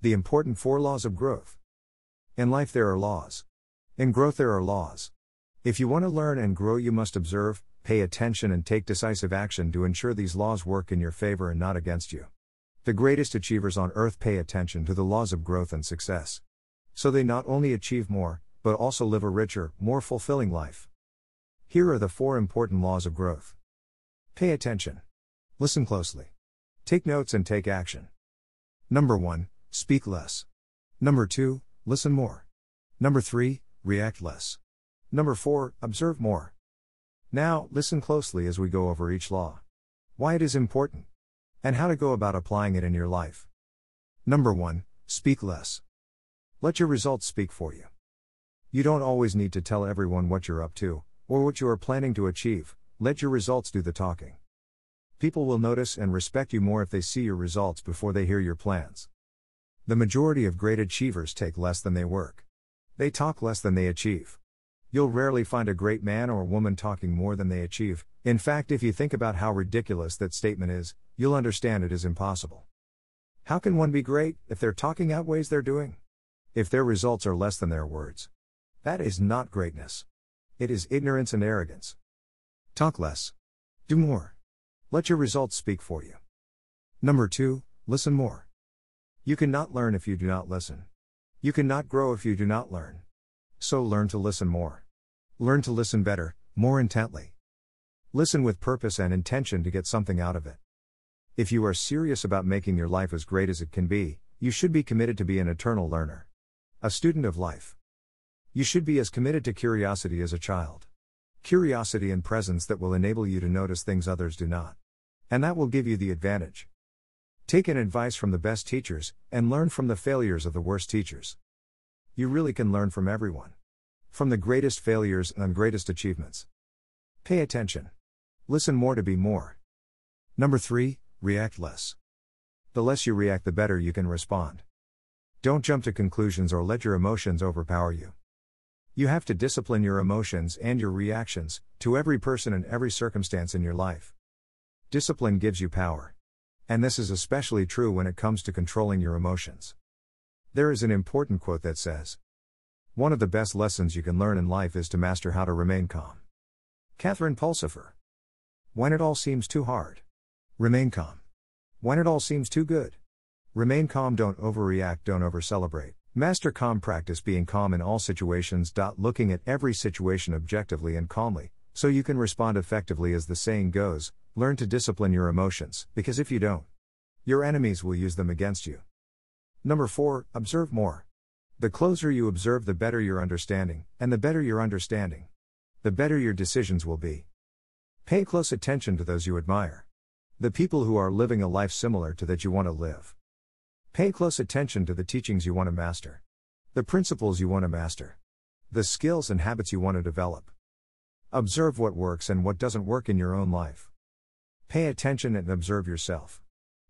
The important four laws of growth. In life, there are laws. In growth, there are laws. If you want to learn and grow, you must observe, pay attention, and take decisive action to ensure these laws work in your favor and not against you. The greatest achievers on earth pay attention to the laws of growth and success. So they not only achieve more, but also live a richer, more fulfilling life. Here are the four important laws of growth. Pay attention. Listen closely. Take notes and take action. Number 1 Speak less. Number 2 Listen more. Number 3 React less. Number 4 Observe more. Now, listen closely as we go over each law. Why it is important. And how to go about applying it in your life. Number 1 Speak less. Let your results speak for you. You don't always need to tell everyone what you're up to, or what you are planning to achieve, let your results do the talking. People will notice and respect you more if they see your results before they hear your plans. The majority of great achievers take less than they work. They talk less than they achieve. You'll rarely find a great man or woman talking more than they achieve. In fact, if you think about how ridiculous that statement is, you'll understand it is impossible. How can one be great if their talking outweighs their doing? If their results are less than their words? That is not greatness. It is ignorance and arrogance. Talk less. Do more. Let your results speak for you. Number 2, listen more. You cannot learn if you do not listen. You cannot grow if you do not learn. So learn to listen more. Learn to listen better, more intently. Listen with purpose and intention to get something out of it. If you are serious about making your life as great as it can be, you should be committed to be an eternal learner. A student of life. You should be as committed to curiosity as a child. Curiosity and presence that will enable you to notice things others do not. And that will give you the advantage. Take an advice from the best teachers, and learn from the failures of the worst teachers. You really can learn from everyone. From the greatest failures and greatest achievements. Pay attention. Listen more to be more. Number 3, react less. The less you react, the better you can respond. Don't jump to conclusions or let your emotions overpower you. You have to discipline your emotions and your reactions to every person and every circumstance in your life. Discipline gives you power. And this is especially true when it comes to controlling your emotions. There is an important quote that says One of the best lessons you can learn in life is to master how to remain calm. Catherine Pulsifer. When it all seems too hard, remain calm. When it all seems too good, remain calm, don't overreact, don't over celebrate. Master calm practice being calm in all situations. Looking at every situation objectively and calmly, so you can respond effectively as the saying goes, learn to discipline your emotions, because if you don't, your enemies will use them against you. Number 4, observe more. The closer you observe, the better your understanding, and the better your understanding, the better your decisions will be. Pay close attention to those you admire. The people who are living a life similar to that you want to live. Pay close attention to the teachings you want to master, the principles you want to master, the skills and habits you want to develop. Observe what works and what doesn't work in your own life. Pay attention and observe yourself.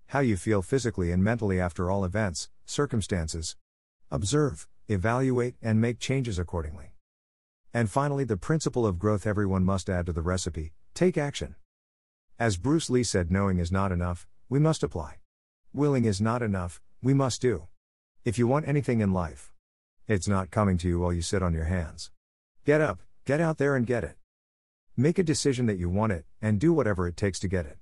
How you feel physically and mentally after all events, circumstances. Observe, evaluate, and make changes accordingly. And finally, the principle of growth everyone must add to the recipe take action. As Bruce Lee said, knowing is not enough, we must apply. Willing is not enough, we must do. If you want anything in life, it's not coming to you while you sit on your hands. Get up, get out there and get it. Make a decision that you want it, and do whatever it takes to get it.